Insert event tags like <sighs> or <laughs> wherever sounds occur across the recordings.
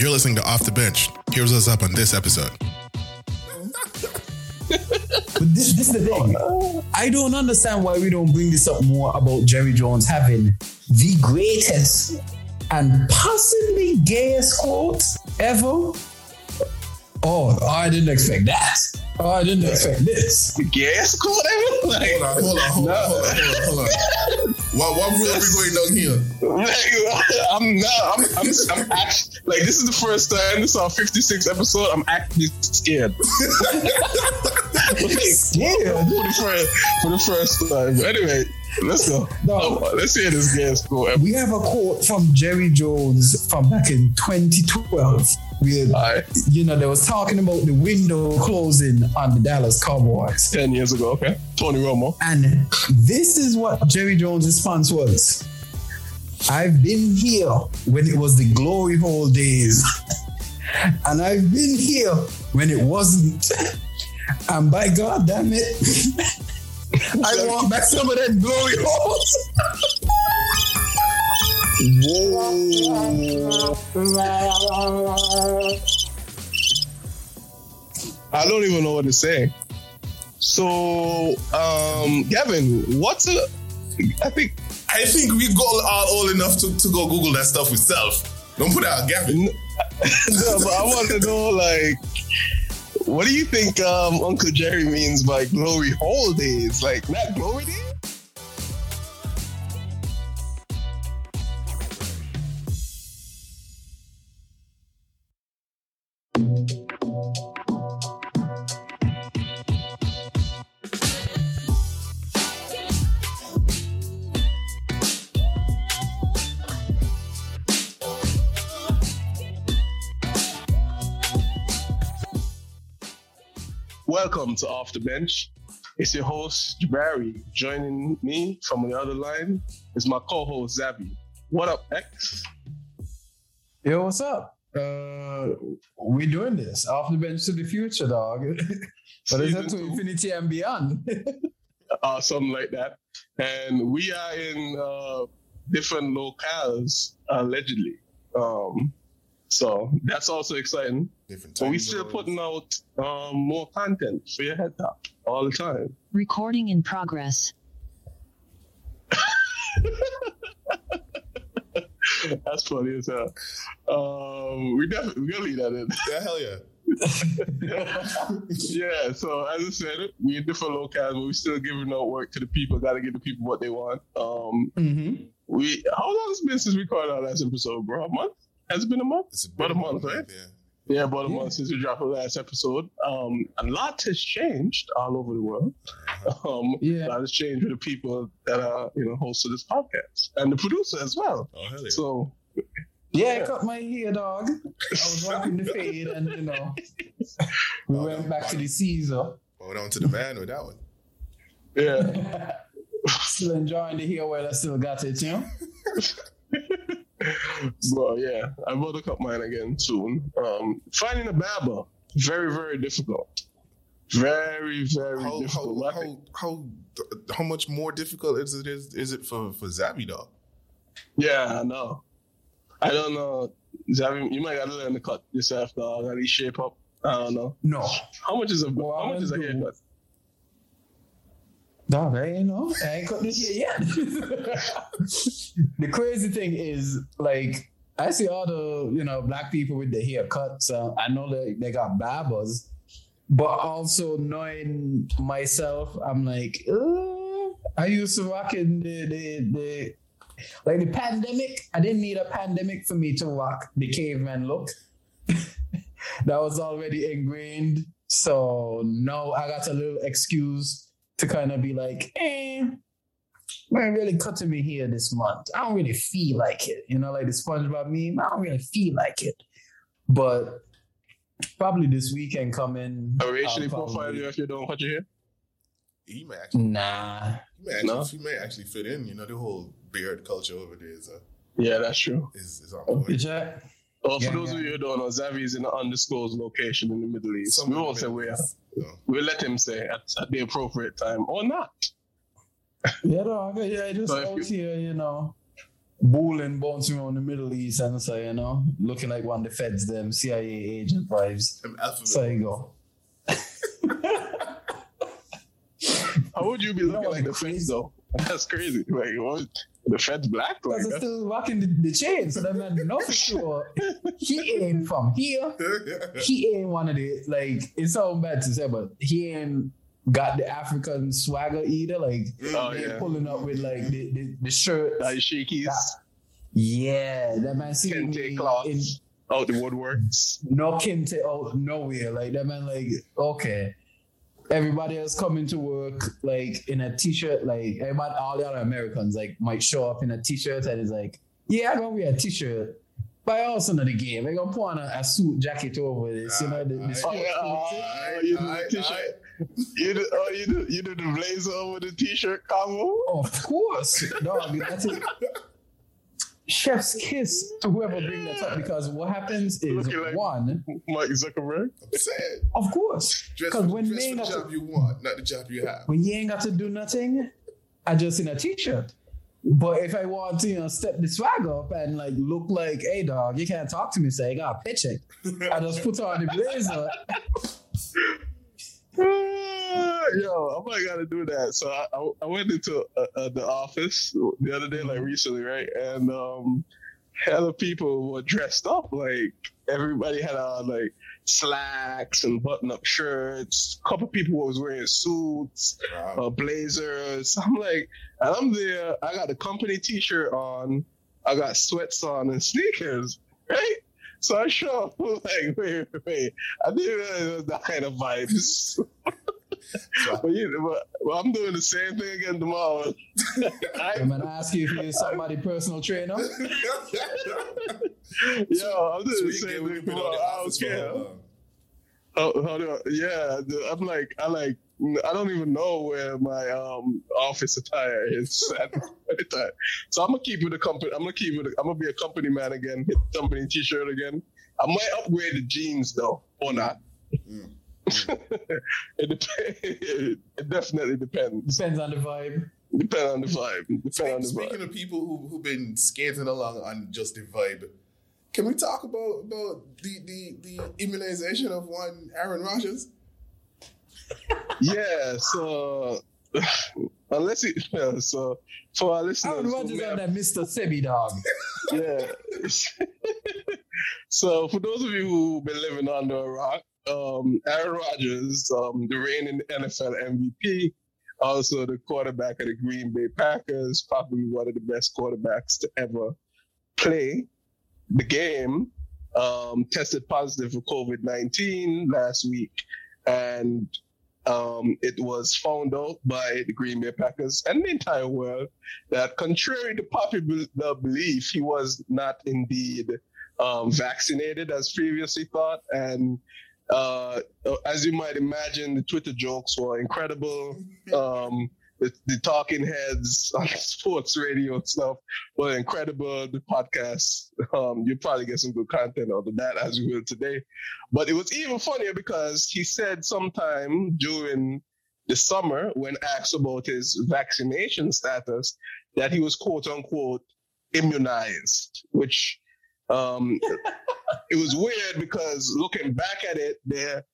You're listening to Off the Bench. Here's what's up on this episode. But this, this is the thing. I don't understand why we don't bring this up more about Jerry Jones having the greatest and possibly gayest quote ever. Oh, I didn't expect that. Oh, I didn't expect this. Gas cool like, Hold on, hold on, hold on, hold on, hold on, hold on. What, what road are we going down here? <laughs> I'm not. I'm. I'm. I'm actually like this is the first time. This is our 56th episode. I'm actually scared. <laughs> <laughs> Scared. for the first for the first time. Anyway, let's go. No. Let's hear this gas cool. We have a quote from Jerry Jones from back in 2012. Where, Alright, you know, they was talking about the window closing on the Dallas Cowboys. ten years ago. Okay, Tony Romo. And this is what Jerry Jones' response was. I've been here when it was the glory hole days. <laughs> and I've been here when it wasn't. And by God damn it, <laughs> <laughs> I want back some of that glory holes. I don't even know what to say. So, um, Gavin, what's a? I think I think we go all old enough to, to go Google that stuff itself. Don't put out Gavin. <laughs> no, but I want to know like. What do you think um, Uncle Jerry means by glory hole days? Like not glory days? Welcome to Off the Bench. It's your host, Jabari. Joining me from the other line is my co-host, Zabi. What up, X? Yo, what's up? Uh, we doing this off the bench to the future, dog. <laughs> but it's up to infinity and beyond. <laughs> uh, something like that. And we are in uh, different locales, allegedly. Um, so that's also exciting. Different But we time still zones. putting out um, more content for your head top all the time. Recording in progress. <laughs> That's funny as hell. Um, we definitely we're gonna leave that in. Yeah, hell yeah. <laughs> yeah, so as I said, we in different locales, but we're still giving out work to the people. Got to give the people what they want. Um, mm-hmm. we how long has it been since we recorded our last episode, bro? A month? Has it been a month? It's About a month, right? Yeah. Yeah, about a Yeah. month since we dropped the last episode. Um, a lot has changed all over the world. Um, Yeah. a lot has changed with the people that are you know hosts of this podcast and the producer as well. Oh, hell yeah. So Yeah, Yeah. I cut my hair, dog. I was rocking the fade, and you know, we Oh, went no. back to the Caesar. Hold on to the man with that one. yeah, <laughs> still enjoying the hair while I still got it, you know. <laughs> <laughs> Well, yeah, I will look up mine again soon. Um, finding a barber very, very difficult. Very, very How, difficult. how, how, how, how much more difficult is it is, is it for, for Zabby dog? yeah, I know. I don't know. Zavi, you might gotta learn to cut yourself, dog. At least shape up. I don't know. No, How much is a Well, how much is a do. haircut? Dog, I ain't know. I ain't cut this yet. the crazy thing is, like, I see all the you know black people with the haircuts. Uh, I know they they got barbers, but also knowing myself, I'm like, uh, I used to rock in the the the like the pandemic. I didn't need a pandemic for me to rock the caveman look. <laughs> that was already ingrained. So no, I got a little excuse to kind of be like, eh, man, really cutting me here this month. I don't really feel like it. You know, like the SpongeBob meme. I don't really feel like it. But probably this weekend coming. A racially I'll profile you if you don't cut your hair? He may actually, Nah. he may actually, No? he may actually fit in. You know, the whole beard culture over there is, uh, Yeah, that's true. is, is on point. Did ya? Well, for Yeah, those of you who don't know, Zavi is in an undisclosed location in the Middle East. Somewhere we won't say where. East, so. We'll let him say at, at the appropriate time or not. Yeah, dog. Yeah, just So out you- here, you know, Bulling bouncing around the Middle East and so you know, looking like one of the feds, them CIA agent vibes. Them. So you go. How would you be looking No, like the crazy. feds though? That's crazy. Like what? The feds black? Like Because I'm still rocking the, the chain, so that man know for sure he ain't from here. <laughs> He ain't one of the like. It's sounds bad to say, but he ain't got the African swagger either. Like mm. Oh, yeah. pulling up with like the the, the shirt. like shakies, Yeah, that man see kente me in cloths, out the woodworks. no kente out nowhere. Like that man, like okay. Everybody else coming to work like in a t-shirt. Like everybody, all the other Americans like might show up in a t-shirt and it's like, yeah, I'm gonna wear a t-shirt. But also know the game. They're gonna put on a, a suit jacket over this. You know the, the Aye, sport Oh, you do the t-shirt. You do, oh, you do, you do the blazer over the t-shirt combo. Of course, dog. That's it. Chef's kiss to whoever bring that up because what happens is Looking like- one, Mike Zuckerberg. I'm saying. of course, because when dress they for the got to, job you want, not the job you have. when you ain't got to do nothing, I just in a t-shirt. But if I want to, you know, step the swag up and like look like, hey dog, you can't talk to me, say I got a paycheck. I just put on the blazer. <laughs> Yo, I might gotta do that. So I, I, I went into uh, uh, the office the other day, like recently, right? And um, hella people were dressed up. Like everybody had on like slacks and button-up shirts. A couple people was wearing suits, Wow. uh, blazers. I'm like, and I'm there. I got a company T-shirt on. I got sweats on and sneakers, right? So I show up <laughs> like, wait, wait, wait. I didn't realize it was that kind of vibes. <laughs> So, But, you, but, but I'm doing the same thing again tomorrow. <laughs> I, I'm gonna ask you if you're somebody personal trainer. <laughs> yo, I'm doing the Sweet same game, we thing can put on tomorrow. the I office don't care. how long? How, how do I, yeah, I'm like, I like, I don't even know where my um office attire is <laughs> at. So I'm gonna keep it a company. I'm gonna keep it. I'm gonna be a company man again. Hit the company T-shirt again. I might upgrade the jeans though, or not. Mm. <laughs> it depends. <laughs> It definitely depends. Depends on the vibe. Depend on the vibe. Depend on the Speaking vibe. of people who who've been skating along on just the vibe, can we talk about about the the, the immunization of one Aaron Rodgers? <laughs> Yeah. So <sighs> unless it, yeah, so for our listeners, Aaron who Rodgers may on that Mr. Sebi dog. yeah. so for those of you who've been living under a rock, um, Aaron Rodgers, um, the reigning NFL MVP, also the quarterback of the Green Bay Packers, probably one of the best quarterbacks to ever play the game, um, tested positive for COVID 19 last week. And um, it was found out by the Green Bay Packers and the entire world that, contrary to popular belief, he was not indeed um, vaccinated as previously thought. And uh, as you might imagine, the Twitter jokes were incredible. <laughs> Um, the, the talking heads <laughs> on sports radio and stuff were incredible. The podcast, um, you'll probably get some good content out of that as you will today. But it was even funnier because he said sometime during the summer, when asked about his vaccination status, that he was quote unquote immunized, which um, it was weird because looking back at it, the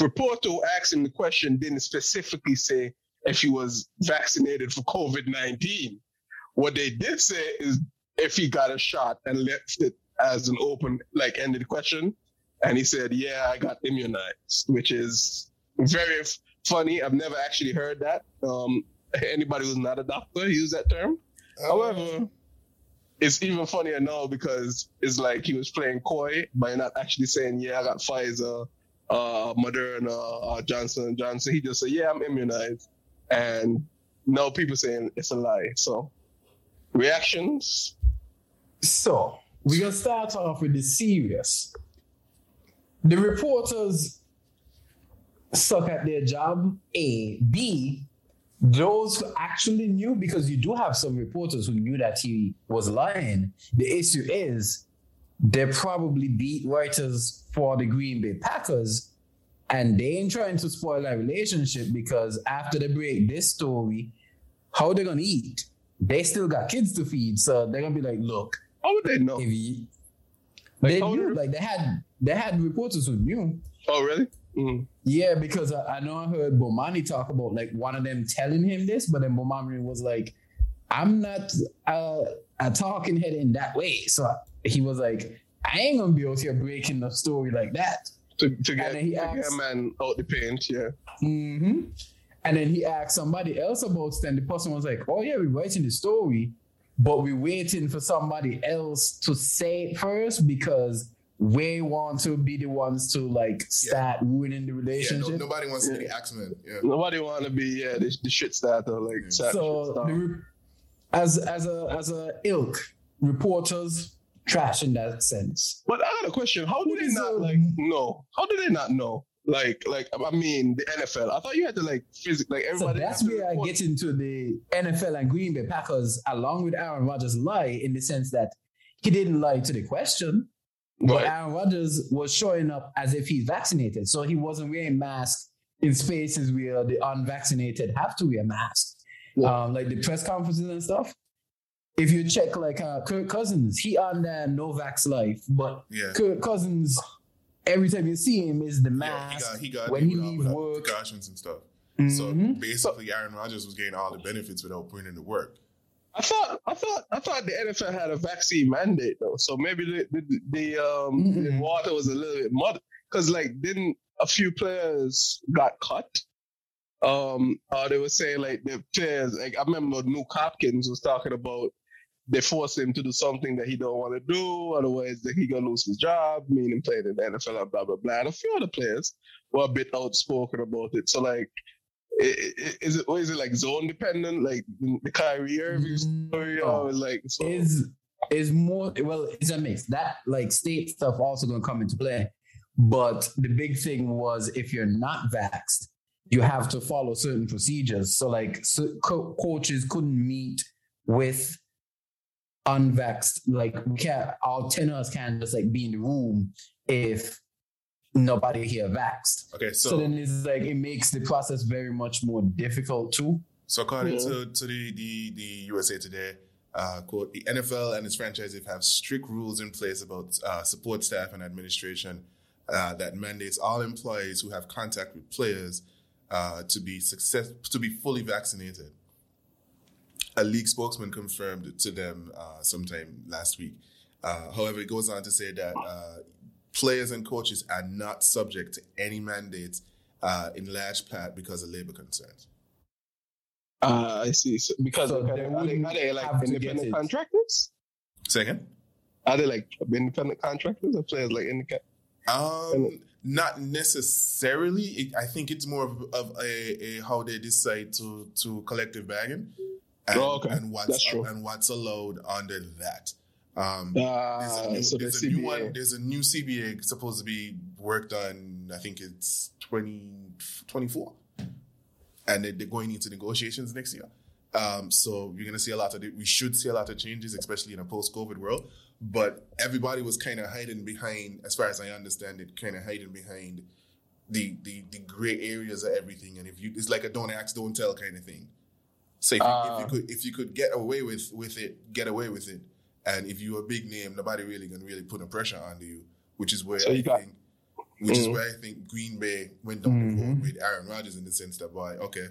reporter who asked him the question didn't specifically say if he was vaccinated for COVID 19. What they did say is if he got a shot and left it as an open, like ended question. And he said, Yeah, I got immunized, which is very f- funny. I've never actually heard that. Um, anybody who's not a doctor use that term. However, it's even funnier now because it's like he was playing coy by not actually saying, "Yeah, I got Pfizer, uh, Moderna, uh, Johnson and Johnson." He just said, "Yeah, I'm immunized," and now people saying it's a lie. So, reactions. So we're gonna start off with the serious. The reporters suck at their job. A. B. Those who actually knew, because you do have some reporters who knew that he was lying. The issue is they're probably beat writers for the Green Bay Packers, and they ain't trying to spoil that relationship because after they break this story, how they gonna eat? they still got kids to feed. So they're gonna be like, look, How would they know? if you, Like, they knew, like they had they had reporters who knew. Oh, really? Mm. Yeah, because I, I know I heard Bomani talk about like one of them telling him this, but then Bomani was like, "I'm not uh, a talking head in that way." So he was like, "I ain't gonna be out here breaking the story like that." To, to get, he to get asked- a man out the paint, yeah. hmm And then he asked somebody else about it, and the person was like, "Oh yeah, we're writing the story, but we're waiting for somebody else to say it first because." We want to be the ones to like start ruining the Yeah, relationship. no, nobody wants to be the Axeman. Yeah. Nobody want to be yeah the, the shit starter like Yeah. sad so the, re- as as a as a ilk reporters trash in that sense But I got a question. How do Who they is, not um, like know? How do they not know? Like, like I mean, the NFL. I thought you had to like physically, like so that's has to where i get into the nfl and green bay packers along with aaron rodgers lie in the sense that he didn't lie to the question but aaron rodgers was showing up as if he's vaccinated so he wasn't wearing masks in spaces where the unvaccinated have to wear masks Yeah. um, like the press conferences and stuff if you check like uh, Kirk Cousins, he on that Novak's life, but Yeah. Kirk Cousins, every time you see him, is the Yeah, mask. he got he got when he without- leave work. precautions and stuff. So Mhm. basically, Aaron Rodgers was getting all the benefits without putting in the work. I thought, I thought, I thought the NFL had a vaccine mandate though. So maybe the the, the um the Mm-mm. water was a little bit mud because like didn't a few players got cut. Um, uh, they were saying like the players. Like I remember Nuk Hopkins was talking about they forced him to do something that he don't want to do, otherwise that he gonna lose his job, meaning playing in the NFL and blah blah blah. And a few other players were a bit outspoken about it. So like, is it it like zone dependent, like the Kyrie Irving story, or mm-hmm. like so? is is more well it's a mix. That like state stuff also going to come into play. But the big thing was if you're not vaxxed you have to follow certain procedures. So like so co- coaches couldn't meet with unvaxxed like we can't our tenors can't just like be in the room if nobody here vaxxed Okay, so, so then it's like it makes the process very much more difficult too so according Yeah. to, to the, the the USA Today, uh, quote, the NFL and its franchises have strict rules in place about uh, support staff and administration uh, that mandates all employees who have contact with players uh, to be success to be fully vaccinated. A league spokesman confirmed to them uh, sometime last week. Uh, however, it goes on to say that uh, players and coaches are not subject to any mandates uh, in large part because of labor concerns. Ah, I see. So because So they- they are, they, are they like have to get independent it. contractors? Second. Are they like independent contractors or players like independent? Um, not necessarily. It, I think it's more of, of a, a how they decide to to collective bargain, and, Oh, okay. and what's That's true. and what's allowed under that. Um, there's Ah, a new, so the there's a new CBA. one. There's a new CBA supposed to be worked on. I think it's 2024, and they- they're going into negotiations next year. Um, so you're gonna see a lot of. We should see a lot of changes, especially in a post-COVID world. But everybody was kind of hiding behind, as far as I understand it, kind of hiding behind the, the the gray areas of everything. And if you, it's like a don't ask, don't tell kind of thing. So if, you, if Ah. you could if you could get away with with it, get away with it. And if you're a big name, nobody really gonna really put a pressure on you, which is where So I got- think, which is Mhm. where I think Green Bay went down the road Mhm. with Aaron Rodgers in the sense that, boy, okay,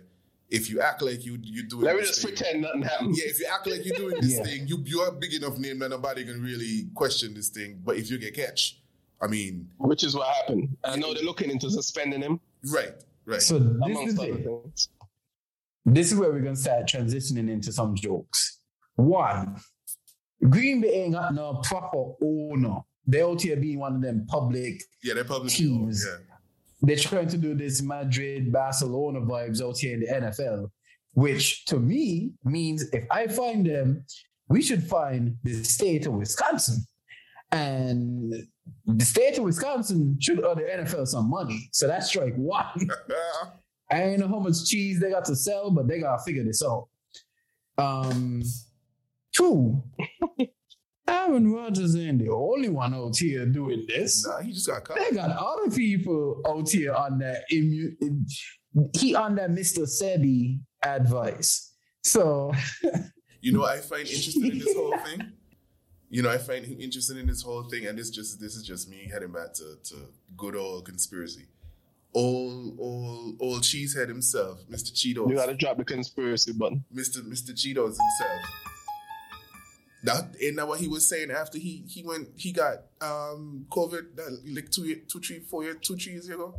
if you act like you you doing Let me just thing- pretend nothing happened. yeah, if you act like you're doing <laughs> this Yeah. thing, you you're a big enough name that nobody can really question this thing. But if you get catch, I mean, Which is what happened. I know they're looking into suspending him, right, right. so this is amongst it. other things. this is where we're gonna start transitioning into some jokes. One, Green Bay ain't got no proper owner. They out here being one of them public. yeah, they're public Teams. Yeah, They're trying to do this Madrid, Barcelona vibes out here in the NFL, which to me means if I find them, we should find the state of Wisconsin. And the state of Wisconsin should owe the NFL some money. So that's strike one. <laughs> I ain't know how much cheese they got to sell, but they gotta figure this out. Um, two, <laughs> Aaron Rodgers ain't the only one out here doing this. nah, he just got caught. They got other people out here on that immu- he on that Mr. Sebi advice. So <laughs> You know, I find interested in this whole thing. You know, I find him interested in this whole thing, and this just this is just me heading back to, to good old conspiracy. Old old old cheesehead himself, Mr. Cheetos. You gotta drop the conspiracy button. Mr. Mr. Cheetos himself. That ain't that what he was saying after he he went he got um COVID that, like two year, two three four year two three years ago.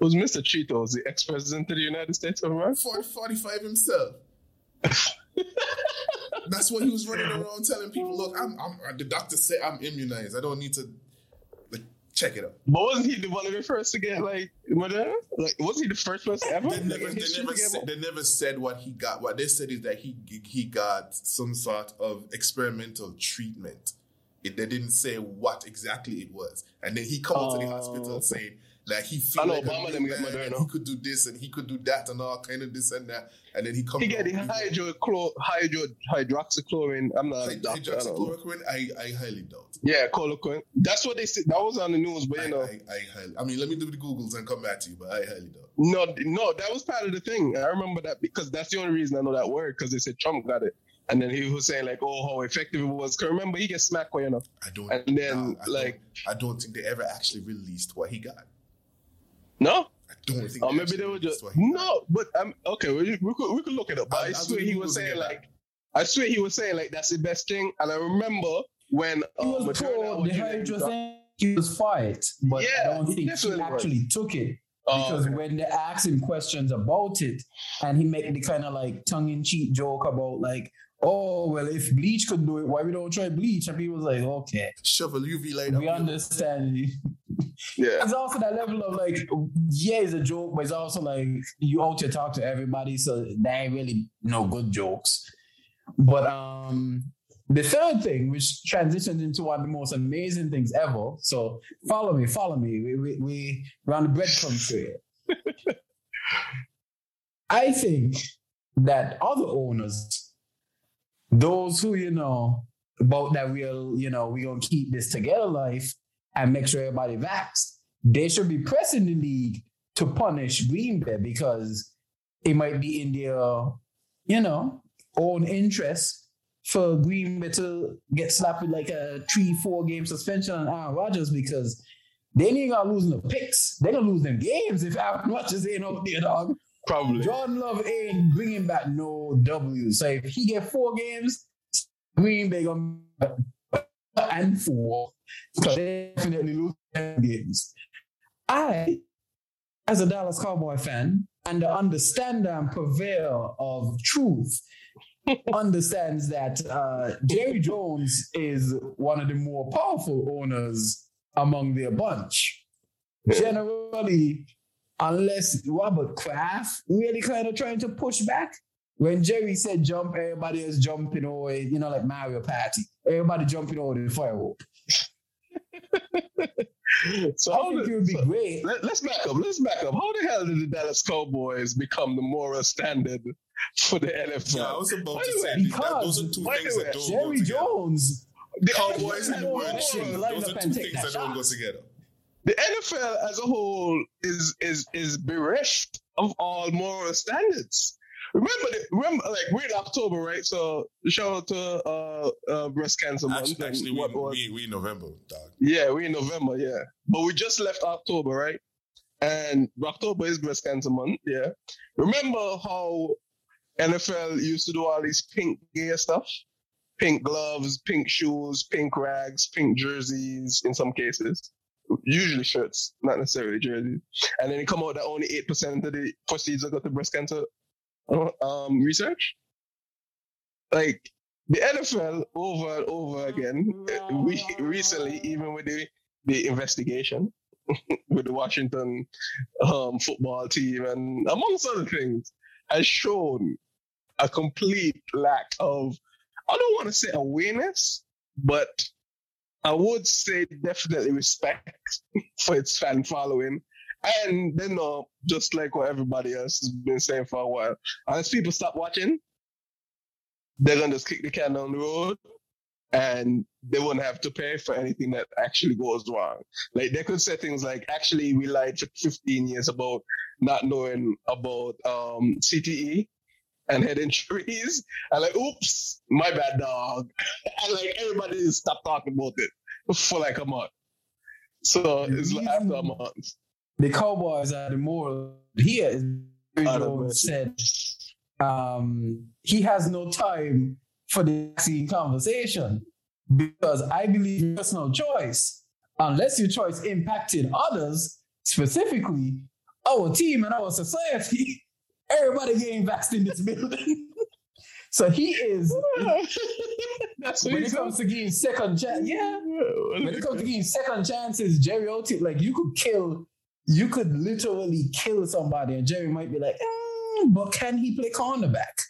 It was Mr. Cheetos, the ex-president of the United States of America? 40, 45 himself. <laughs> That's what he was running around telling people. Look, I'm, I'm the doctor said I'm immunized. I don't need to check it out. But wasn't he the one of the first to get like Moderna? Like, wasn't he the first person ever? They never, Like, they, never said, they never said what he got. What they said is that he he got some sort of experimental treatment. It, they didn't say what exactly it was, and then he called to the Oh. hospital saying that he I feel know like Obama new them get man, and Moderna. he could do this and he could do that and all kind of this and that, and then he comes. He get the hydrochlor, hydro, hydroxychloroquine. I'm not a doctor. I hydroxychloroquine. I, I highly doubt. Yeah, chloroquine. That's what they said. That was on the news, but I, know, I, I highly. I mean, let me do the googles and come back to you, but I highly doubt. no, no, that was part of the thing. I remember that because that's the only reason I know that word because they said Trump got it, and then he was saying like, oh, how effective it was. Cause remember he gets smacked, you know. I don't. And then, nah, I like- don't, I don't think they ever actually released what he got. No, I don't think. or maybe they were just what he got. no. But um, okay, we, we could we could look it up. But I'll- I I'll swear he was Googles saying get like, I swear he was saying like that's the best thing. And I remember when He uh, was Moderna told the was using- he was fight, but Yeah, I don't he think he definitely was. actually took it. Oh, Because okay. when they asked him questions about it, and he made the kind of like tongue in cheek joke about like, oh well, if bleach could do it, why we don't try bleach? And people was like, okay, shovel UV light. we up your- understand. Yeah, It's also that level of like, yeah, it's a joke, but it's also like you out to talk to everybody, so they ain't really no good jokes. But um, the third thing, which transitions into one of the most amazing things ever. So follow me, follow me. We we we on the breadcrumb trail. <laughs> I think that other owners, those who you know about that we'll you know we gonna keep this together life and make sure everybody vaxxed, they should be pressing the league to punish Green Bay because it might be in their, you know, own interest for Green Bay to get slapped with like a three, four game suspension on Aaron Rodgers because they ain't gonna lose no picks. They're gonna lose them games if Aaron Rodgers ain't out there, dog. probably. Jordan Love ain't bringing back no W. So if he get four games, Green Bay gonna and four, they definitely lose games. I, as a Dallas Cowboy fan and the understander and purveyor of truth, <laughs> understands that uh, Jerry Jones is one of the more powerful owners among their bunch. Generally, unless Robert Kraft really kind of trying to push back. When Jerry said jump, everybody is jumping over, you know, like Mario Party. Everybody jumping over the firework. <laughs> So I how think did- it would be so- great. Let, us back up. Let's back up. How the hell did the Dallas Cowboys become the moral standard for the NFL? Yeah, I was about Why to say we- that, those are two things do that don't go Jerry together. Jones, the Cowboys NFL and the word Line shit. up Those are two things that that don't go together. The NFL as a whole is is is bereft of all moral standards. Remember, the, remember, like we're in October, right? So shout out to uh, uh, breast cancer month. Actually, actually we, what we, we in November, dog. Yeah, we're in November, yeah. But we just left October, right? And October is breast cancer month, yeah. Remember how NFL used to do all these pink gear stuff? Pink gloves, pink shoes, pink rags, pink jerseys in some cases. Usually shirts, not necessarily jerseys. And then it come out that only 8% of the proceeds got to breast cancer um, research. Like, the NFL over and over again, uh, we recently, even with the, the investigation <laughs> with the Washington um, football team and amongst other things, has shown a complete lack of, I don't want to say awareness, but I would say definitely respect <laughs> for its fan following. And they know, just like what everybody else has been saying for a while, unless people stop watching, they're gonna just kick the can down the road and they won't have to pay for anything that actually goes wrong. Like they could say things like, actually, we lied for 15 years about not knowing about um, CTE, and head injuries. And like, oops, my bad, dog. <laughs> and like everybody just stopped talking about it for like a month. So it's like after a month. The Cowboys are the more here. is Jerry Out of Jones said um, he has no time for the vaccine conversation because I believe personal choice, unless your choice impacted others, specifically our team and our society, <laughs> everybody getting vaccinated in this building. <laughs> so he is <laughs> That's when he it comes to getting second chance. Yeah, when it comes to getting second chances, Jerry Oti, like you could kill, you could literally kill somebody, and Jerry might be like, "Mm, but can he play cornerback?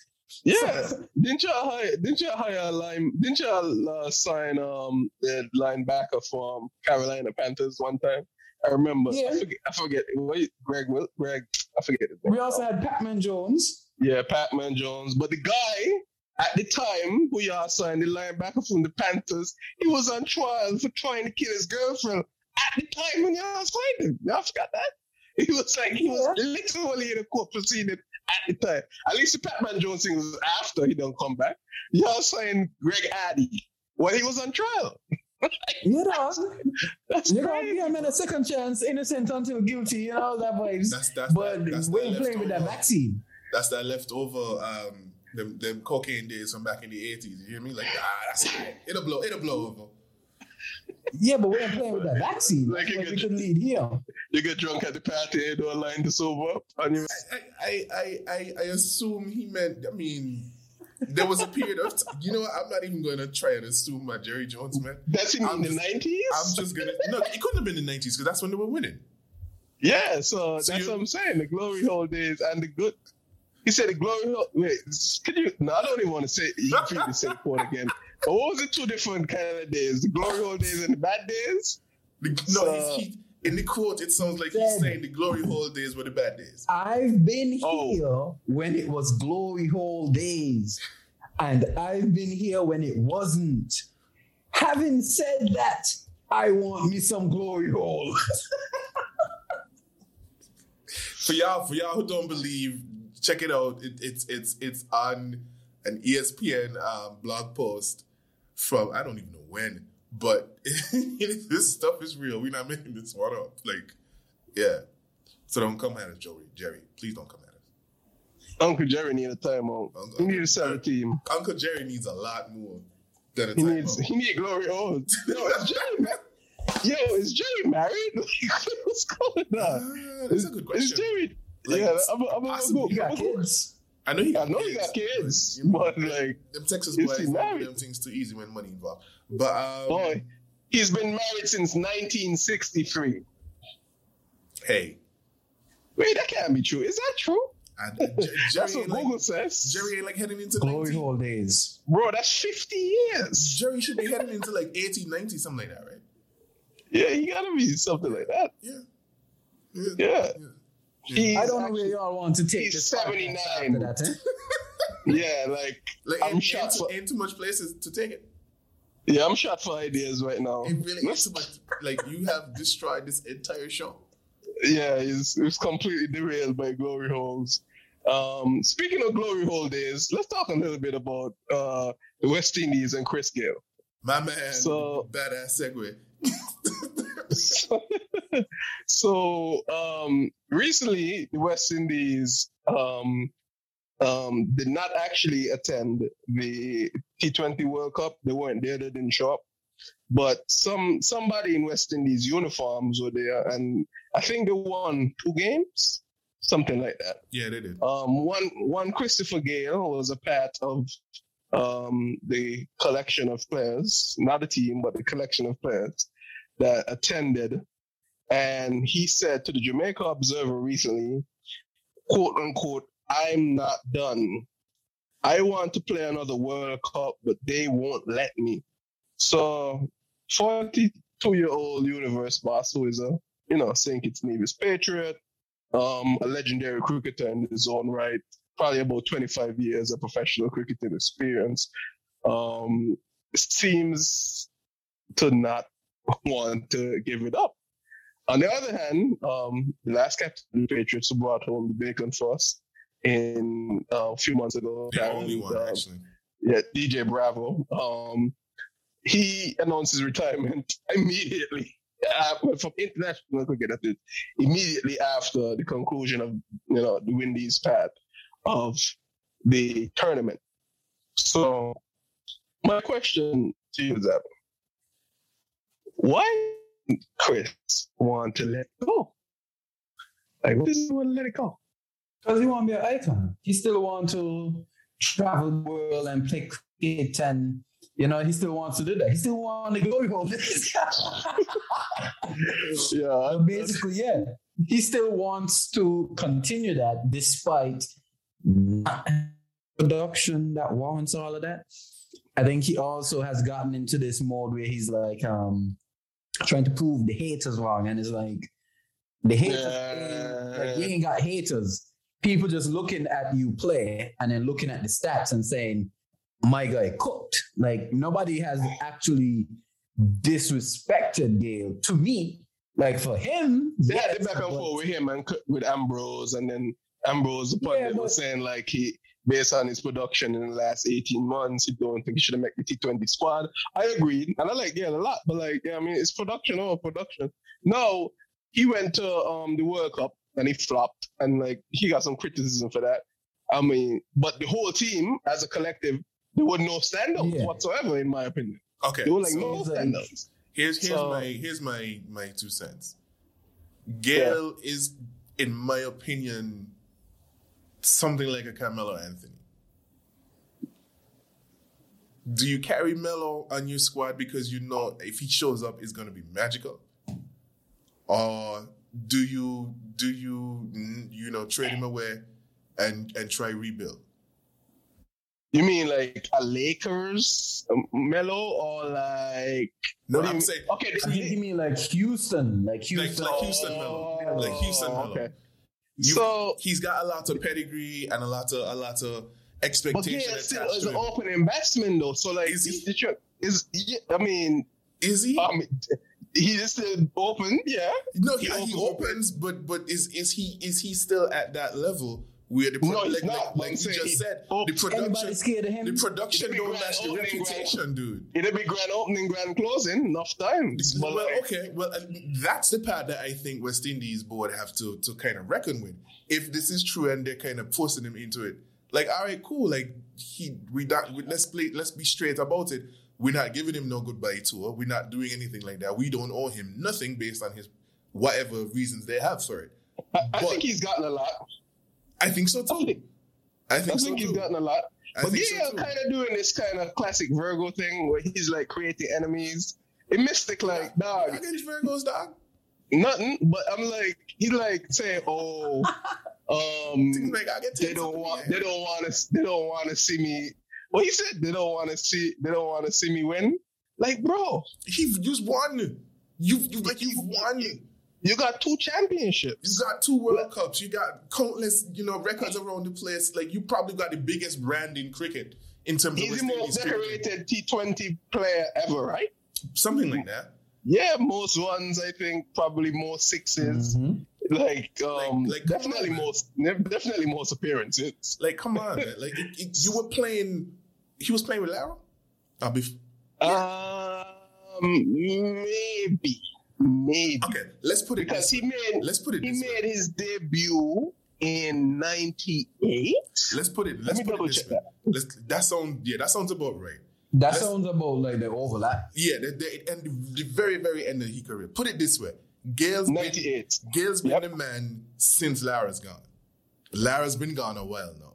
Yeah, didn't you hire? Didn't you hire a line? Didn't you uh, sign um the linebacker from Carolina Panthers one time? I remember. Yeah. I forget. I forget. Wait, Greg. Will- Greg. I forget. We also had Pacman Jones. Yeah, Pacman Jones. But the guy at the time who y'all signed the linebacker from the Panthers, he was on trial for trying to kill his girlfriend at the time when y'all signed him. Y'all forgot that? He was like, he was literally in a court proceeding at the time. At least the Pacman Jones thing was after he don't come back. Y'all signed Greg Hardy when he was on trial. <laughs> You know, That's you know, crazy. yeah, man, a second chance, innocent until guilty. You know that vibes. That's that's but that, that's we that ain't playing with that vaccine. That's that leftover um them, them cocaine days from back in the eighties. You hear me? Like ah, that's it. It'll blow. It'll blow over. Yeah, but we're playing with that vaccine. Like you Like we get- could lead here. You get drunk at the party and don't line to sober up. And you, I I, I I I assume he meant. I mean, there was a period of. T- you know, what? I'm not even going to try and assume my Jerry Jones meant. that's in I'm the just- 90s? I'm just gonna. No, it couldn't have been the 90s because that's when they were winning. Yeah, so, So that's what I'm saying. The glory hole days and the good. He said the glory hole. Wait, can you? No, I don't even want to say. You feel the same quote again. What was the two different kind of days? The glory hole days and the bad days. The, no, So- he's, he, in the quote, it sounds like he's saying the glory hole days were the bad days. I've been Oh. here when it was glory hole days, and I've been here when it wasn't. Having said that, I want me some glory hole. <laughs> For y'all, for y'all who don't believe, check it out. It, it's it's it's on an ESPN um, blog post from I don't even know when, but <laughs> this stuff is real. We're not making this one up. Like, yeah. So don't come at us, Joey. Jerry, please don't come at us. Uncle Jerry need a timeout. Uncle- He need to sell team. Uncle Jerry needs a lot more than a He timeout. needs. He need glory hole. <laughs> Yo, is Jerry married? Yo, is Jerry married? Like, what's going on? Ah, that's a good question. Is. Jerry? Like, yeah, I'm, I'm, I'm. I'm, I'm, kids. I know he I know he got kids, but, you know, but like, them Texas boys he don't do them things too easy when money involved. But um, boy, he's been married since 1963. hey, Wait, that can't be true. Is that true? and, uh, Jer- That's what ain't like Google says. Jerry ain't like heading into Glory 19. hole days. Bro, that's 50 years. Jerry should be heading into like 80, 90, something like that, right? Yeah, he gotta be something like that. Yeah. Yeah. He's I don't know where y'all want to take he's this podcast 79. after that. Eh? <laughs> Yeah, like, Like, I'm ain't, shocked ain't, for- too, ain't too much places to take it. yeah, I'm shot for ideas right now. It really ain't too much. Like, you have destroyed this entire show. Yeah, it's, it's completely derailed by glory holes. Um, speaking of glory hole days, let's talk a little bit about uh, the West Indies and Chris Gayle. My man, So- badass segue. so <laughs> <laughs> um, recently, the West Indies um, um, did not actually attend the T20 World Cup. They weren't there. They didn't show up. But some somebody in West Indies uniforms were there, and I think they won two games, something like that. yeah, they did. Um, one one Christopher Gayle was a part of um, the collection of players, not a team, but the collection of players that attended. And he said to the Jamaica Observer recently, quote unquote, I'm not done. I want to play another World Cup, but they won't let me. So, 42 year old universe boss who is a, you know, St. Kitts Nevis Patriot, um, a legendary cricketer in his own right, probably about 25 years of professional cricketing experience, um, seems to not want to give it up. On the other hand, um, the last captain of the Patriots who brought home the bacon for us, in uh, a few months ago. The and, only one, uh, actually. yeah, DJ Bravo. Um, he announced his retirement <laughs> immediately uh, from international cricket. That is immediately after the conclusion of you know the Windies path of the tournament. So, my question to you is that why Chris want to let go? Like, why does he want to let it go? Because he want to be an icon. He still want to travel the world and play cricket and you know, he still wants to do that. He still want to go <laughs> home. <laughs> Yeah, Basically, yeah. He still wants to continue that despite production that warrants all of that. I think he also has gotten into this mode where he's like um trying to prove the haters wrong and it's like the haters ain't- like you ain't got haters. People just looking at you play and then looking at the stats and saying, My guy cooked. Like nobody has actually disrespected Gayle. To me, like for him, They had yes, the back and forth with him and with Ambrose, and then Ambrose, the pundit, Yeah, was saying like he, based on his production in the last 18 months, he don't think he should have made the T20 squad. I agreed, and I like yeah a lot, but like yeah, I mean it's production over production. No, he went to um the World Cup and he flopped, and like he got some criticism for that. I mean, but the whole team as a collective, there were no standouts Yeah. whatsoever, in my opinion. Okay. There were like so no it's like- standouts. here's here's so- my here's my my two cents. Gayle is, in my opinion, something like a Carmelo Anthony. Do you carry Melo on your squad because you know if he shows up, it's going to be magical, or do you do you you know trade him away and and try rebuild? You mean like a Lakers um, Melo or like No, What I'm you- saying okay? You you mean like Houston, like like Houston? like Houston Melo, like Houston Melo. Okay. You- so, he's got a lot of pedigree and a lot of a lot of but expectation yeah, still is an opening batsman though. So like, Is he? is, is yeah, I mean, Is he? um, he is still open. Yeah. no, he, he he open- opens, but but is is he is he still at that level where the pro- No, he's like, not, like, like you just he said opens. the production scared of him? the production don't match the opening, grand- reputation, dude. It'll be grand opening, grand closing, enough times. But well, like, okay. Well, uh, that's the part that I think West Indies board have to to kind of reckon with. If this is true and they're kind of forcing him into it, like, all right, cool. Like he, we not we, let's play. Let's be straight about it. We're not giving him no goodbye tour. We're not doing anything like that. We don't owe him nothing based on his whatever reasons they have for it. I, I think he's gotten a lot. I think so I too. think, I I think so think he's too. gotten a lot. I But yeah, so kind of doing this kind of classic Virgo thing where he's like creating enemies. It mystic like dog. Against Virgos, dog. Nothing, but I'm like, he's like saying, "Oh, <laughs> um, like I they don't want, they don't want to, they don't want to see me." Well, he said they don't want to see, they don't want to see me win. Like, bro, He just won. You, you like you've won. You got two championships. You got two World Cups. You got countless, you know, records around the place. Like you probably got the biggest brand in cricket in terms He's of the most decorated T20 player ever, right? Something like that. Yeah, most ones. I think, probably more 6s Mhm. Like, um, Like- like, definitely come on, most, ne- definitely most appearances. Like, come on, <laughs> man. Like it, it, you were playing. He was playing with Lara. Uh, bef- Um, maybe, maybe okay, let's put it because this he made Let's put it he made way. his debut in '98. Let's put it. Let Let's me put double it this check way. that. Let's, that sounds yeah. That sounds about right. That Let's- sounds about like the overlap. Yeah, the, the, and the, the very very end of his career. Put it this way. Gayle's been, '98. Gayle's been Yep. the man since Lara's gone. Lara's been gone a while now.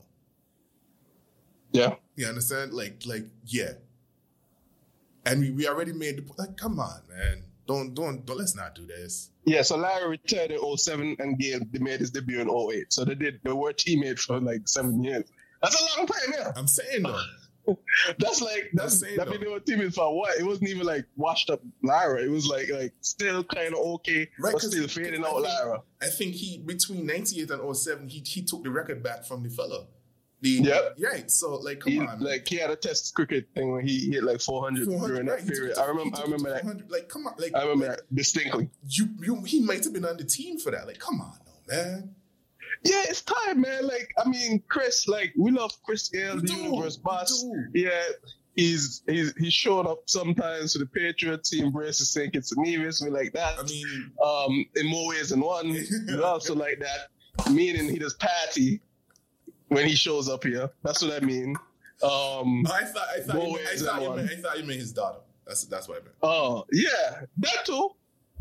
Yeah. You understand? Like, like, yeah. And we, we already made the po- like, come on, man. Don't, don't, don't. Let's not do this. Yeah, so Lara retired in 07 and Gayle they made his debut in 08. So they did they were teammates for like seven years. That's a long time, yeah. I'm saying though. <laughs> That's like that's That's it, that mean they were teammates for what? It wasn't even like washed up Lara. It was like like still kind of okay, Right, but still fading I out think- Lara. I think he between '98 and 07, he he took the record back from the fellow. The Yep. right. So like, come He, on, like he had a test cricket thing where he hit like 400, 400, during right, that period. to- I remember. I remember that. Like, come on, like I remember that distinctly. you, you, he might have been on the team for that. Like, come on, no, man. Yeah, it's time, man. Like, I mean, Chris, like, we love Chris Gayle, the universe boss. Yeah, he's he's he's showed up sometimes to the Patriots. He embraces St. Kitts and Nevis, we like that. I mean, um, in more ways than one. <laughs> We also like that, meaning he does party when he shows up here. That's what I mean. Um, I thought I thought you, I thought you meant, I thought you meant his daughter. That's that's what I meant. oh yeah, that too,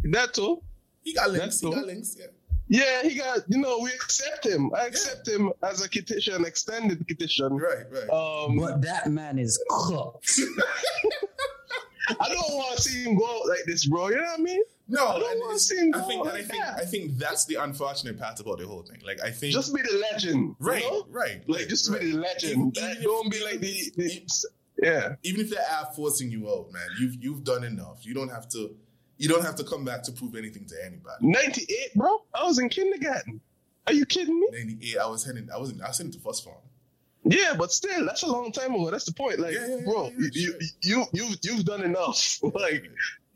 that too. He got links. He got links. Yeah. Yeah, he got. You know, we accept him. I accept him as a petition, extended petition. Right. Right. Um, But that man is cooked. <laughs> I don't want to see him go out like this, bro. You know what I mean? No, I don't wanna see him I think and I think that. I think that's the unfortunate part about the whole thing. Like I think Just be the legend, right, You know? right, Like just right. be the legend. Even- even don't if- be like the, the yeah. even if they are forcing you out, man, you've you've done enough. You don't have to you don't have to come back to prove anything to anybody. 98, bro. I was in kindergarten. Are you kidding me? Ninety eight, I was heading I was in, I was heading to first form. Yeah, but still, that's a long time ago. That's the point. Like, yeah, yeah, bro, yeah, you, sure. you you you've you've done enough. <laughs> like,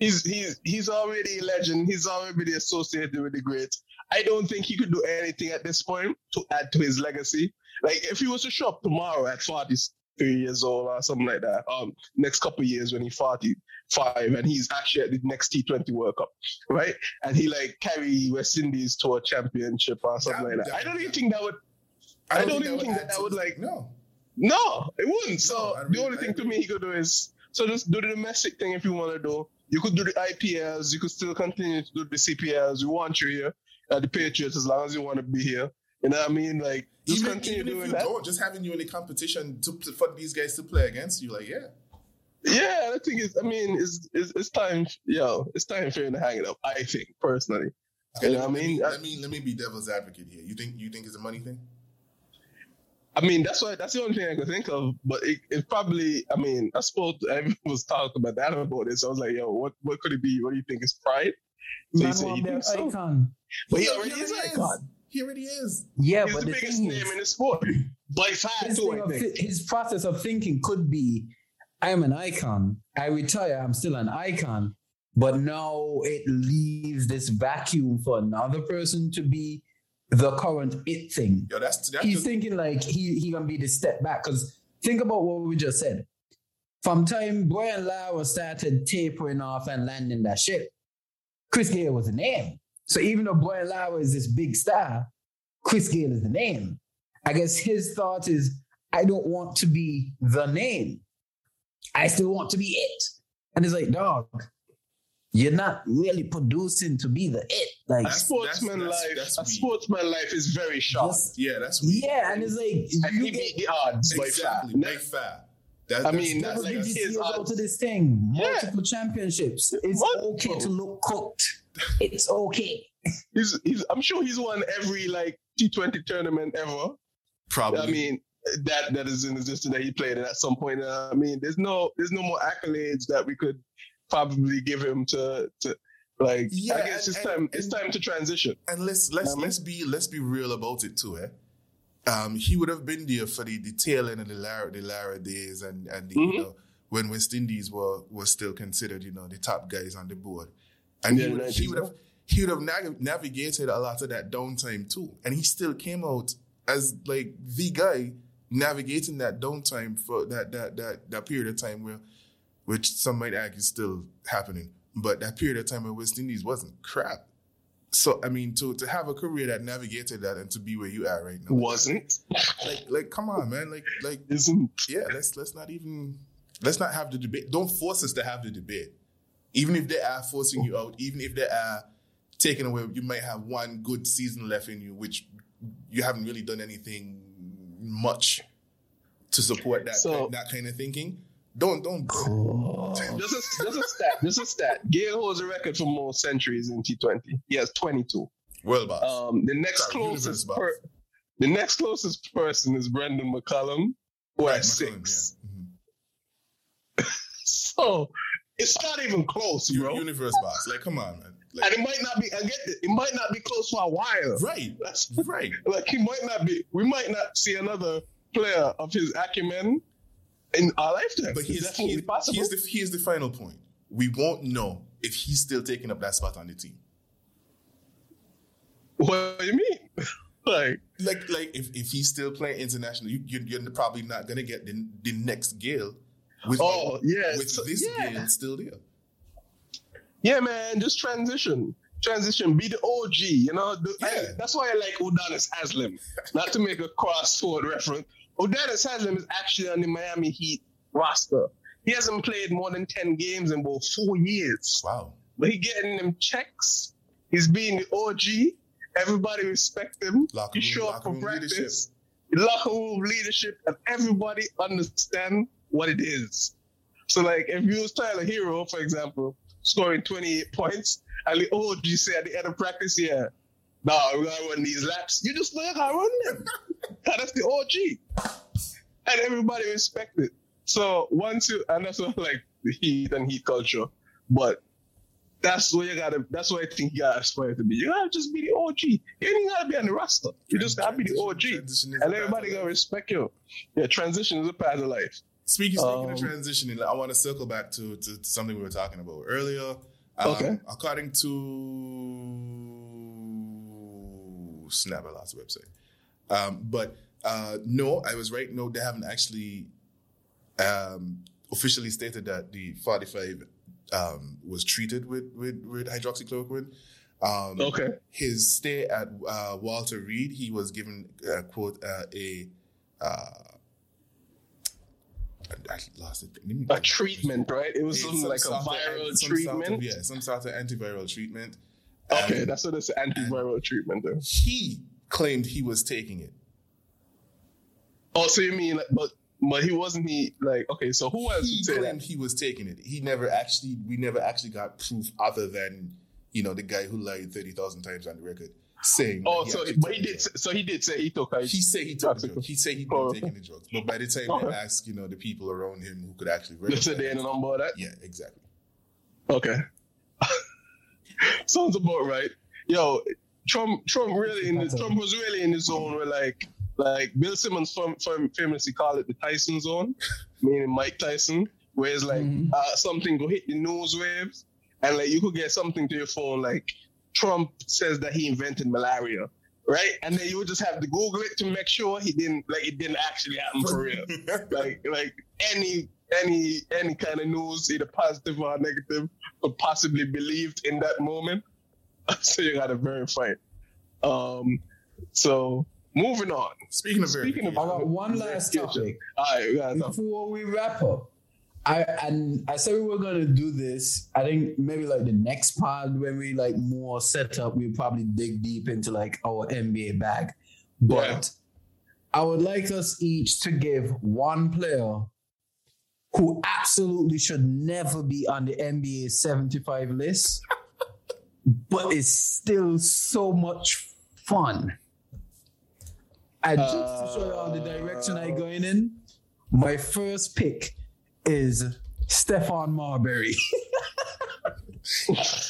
he's he's he's already a legend. He's already associated with the greats. I don't think he could do anything at this point to add to his legacy. Like, if he was to show up tomorrow at 43 years old or something like that, um, next couple of years when he's 45 and he's actually at the next T20 World Cup, right? And he like carry West Indies to a championship or something That- like that. that- I don't even think that would. I don't even think that add that to- would, like- no. No, it wouldn't. So No, I the only thing to me he could do is so just do the domestic thing if you want to do. You could do the IPLs. You could still continue to do the CPLs. We want you here at the Patriots as long as you want to be here. You know what I mean? Like just Even, continue even doing that. don't, just having you in the competition to, to for these guys to play against you, like yeah, Yeah, I think it's. I mean, it's it's, it's time. Yo, it's time for him to hang it up. I think personally. Okay, You know what I me- mean? Uh, let me let me be devil's advocate here. You think you think it's a money thing? I mean, that's why that's the only thing I could think of. But it, it probably, I mean, I suppose <laughs> everyone was talking about that about this. I was like, yo, what what could it be? What do you think is pride? So Man you say you think so? icon. But he Yeah, already is already icon. He already is. Yeah, He's but the the biggest thing name is, in the sport by far his, too. I think. thi- his process of thinking could be I'm an icon. I retire, I'm still an icon. But now it leaves this vacuum for another person to be the current it thing. Yo, that's that's He's just, thinking like he he gonna be the step back. Cause think about what we just said. From time Brian Lara started tapering off and landing that shit, Chris Gayle was the name. So even though Brian Lara is this big star, Chris Gayle is the name. I guess his thought is, I don't want to be the name. I still want to be it. And it's like, dog, you're not really producing to be the it. Like, That's- sportsman that's- life, that's a weak. sportsman life is very short. just- yeah, that's weak. yeah, and it's like, and you beat the odds exactly. by By far. far. That, I mean, that's, that's like that's- his years out to this thing. Yeah. Multiple championships. It's Multiple. okay to look cooked. <laughs> It's okay. He's, he's, I'm sure he's won every like T20 tournament ever. probably. I mean, that that is in existence that he played in at some point. Uh, I mean, there's no there's no more accolades that we could probably give him to to like. Yeah, I guess and- it's and- time it's time to transition. And let's let's Um, let's be let's be real about it too, eh? Um, he would have been there for the, the tail end of the Lara the Lara days and and the, Mhm. you know when West Indies were was still considered you know the top guys on the board, and Yeah, he, would, he would have he would have nav- navigated a lot of that downtime too, and he still came out as like the guy navigating that downtime for that that that that period of time where, which some might argue is still happening, but that period of time in West Indies wasn't crap. So I mean, to to have a career that navigated that and to be where you are right now, Wasn't like like come on, man, like like isn't yeah, let's let's not even let's not have the debate. Don't force us to have the debate, even if they are forcing you out, even if they are taking away. You might have one good season left in you, which you haven't really done anything much to support that So- that kind of thinking. Don't don't. just a just a stat just a stat. Gayle holds a record for most centuries in T20. He has 22. World boss. Um, the next Sorry, closest boss. per, the next closest person is Brendon McCullum, who Right, has McCullum, six. yeah. Mhm. <laughs> So it's not even close, U- bro. Universe boss. Like, come on, man. Like, and it might not be. I get it. It might not be close for a while. right, That's right. <laughs> like he might not be. We might not see another player of his acumen in our lifetime. But here's, here's, possible. here's the here's the final point. We won't know if he's still taking up that spot on the team. what do you mean? <laughs> like, like, like if, if he's still playing international, you, you, you're probably not gonna get the, the next Gayle with oh yeah, with so- this yeah. Gayle still there. Yeah, man, just transition. Transition, be the OG, you know? The- I- Yeah. that's why I like Udonis Haslem. Not to make a cross-forward reference. Udonis Haslem is actually on the Miami Heat roster. He hasn't played more than 10 games in about four years. Wow. But he getting them checks. He's being the OG. Everybody respect him. Locker he show up for practice. Locker room leadership, and everybody understand what it is. So, like, if you was Tyler Herro, for example, scoring 28 points, and the OG say at the end of practice, yeah, nah, we gotta run these laps. You just know you gotta run them. that's the OG. And everybody respect it. So once you, and that's what like the heat and heat culture, but that's what you gotta, that's what I think you gotta aspire to be. You gotta just be the OG. You ain't gotta be on the roster. You just gotta be the OG. And everybody gotta respect you. Yeah, transition is a part of life. Speaking, speaking Um, of transitioning, I want to circle back to, to, to something we were talking about earlier. Um, Okay. According to Snap, I lost the website. Um, but uh, no, I was right. No, they haven't actually um, officially stated that the 45 um, was treated with, with, with hydroxychloroquine. Um, Okay. his stay at uh, Walter Reed, he was given uh, quote uh, a. Uh, I, lost it. A treatment, right? It was something some like a sort of- viral some sort of- treatment. yeah, some sort of antiviral treatment. Okay, that's what it's antiviral treatment. Then. he claimed he was taking it. Oh, so you mean, like, but but he wasn't he like okay? So who else He claimed that? he was taking it. He never actually, we never actually got proof other than you know the guy who lied thirty thousand times on the record saying. Oh, so actually but he did. drug. So he did say he took. He said he took the Toxic. He said he'd Oh. taking the drugs, but by the time Okay. they asked, you know, the people around him who could actually they said they ain't on board that. yeah, exactly. Okay. <laughs> Sounds about right. Yo, Trump Trump really in the, Trump was really in the zone where like like Bill Simmons fam- fam- famously called it the Tyson zone, <laughs> meaning Mike Tyson, where it's like Mhm. uh, something go hit the nose waves and like you could get something to your phone like Trump says that he invented malaria. Right, and then you would just have to Google it to make sure he didn't like it didn't actually happen for real <laughs> like like any any any kind of news, either positive or negative, could possibly believed in that moment. <laughs> so you gotta verify it. Um, so moving on. Speaking of Speaking of- I got one last topic. All right, we before we wrap up. I and I said we were gonna do this. I think maybe like the next pod when we like more set up, we'll probably dig deep into like our NBA bag. But Yeah. I would like us each to give one player who absolutely should never be on the NBA 75 list, <laughs> but is still so much fun. And just to show you all the direction I'm going in, my first pick is Stephon Marbury. <laughs>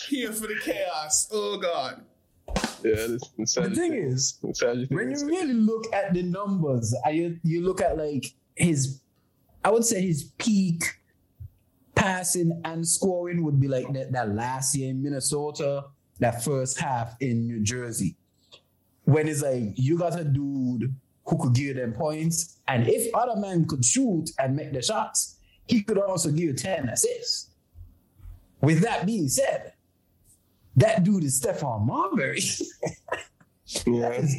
Here for the chaos. Oh God. Yeah, this, this the thing is, when when you really look at the numbers, you, you look at like his, I would say his peak passing and scoring would be like that, that last year in Minnesota, that first half in New Jersey. When it's like you got a dude who could give them points, and if other man could shoot and make the shots, he could also give you 10 assists. With that being said, that dude is Stephon Marbury. <laughs> yeah, That is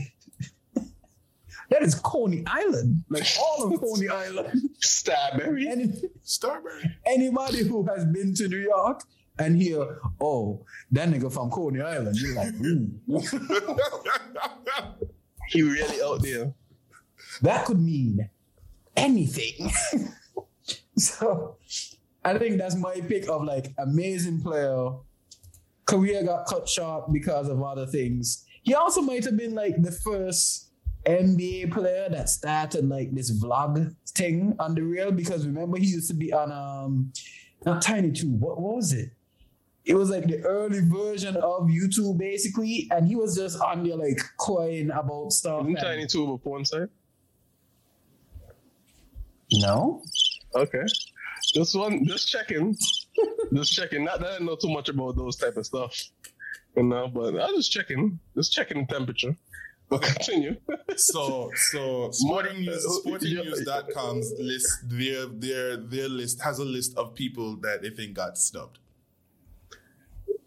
Coney Island, like all of Coney Island. Starbury. Any, Starbury. anybody who has been to New York and hear, oh, that nigga from Coney Island, you're like, ooh. Hmm. <laughs> He really out there. that could mean anything. <laughs> so I think that's my pick of like amazing player. Career got cut short because of other things. He also might have been like the first NBA player that started like this vlog thing on the real because remember he used to be on um not Tiny Two. What, what was it? It was like the early version of YouTube basically, and he was just on there like crying about stuff. Isn't Tiny Two a porn site? No. Okay. Just one, just checking, <laughs> just checking. Not that I know too much about those type of stuff, you know. But I was just checking, just checking the temperature. But continue. So, so Sporting News, uh, SportingNews.com's list, their their their list has a list of people that they think got snubbed.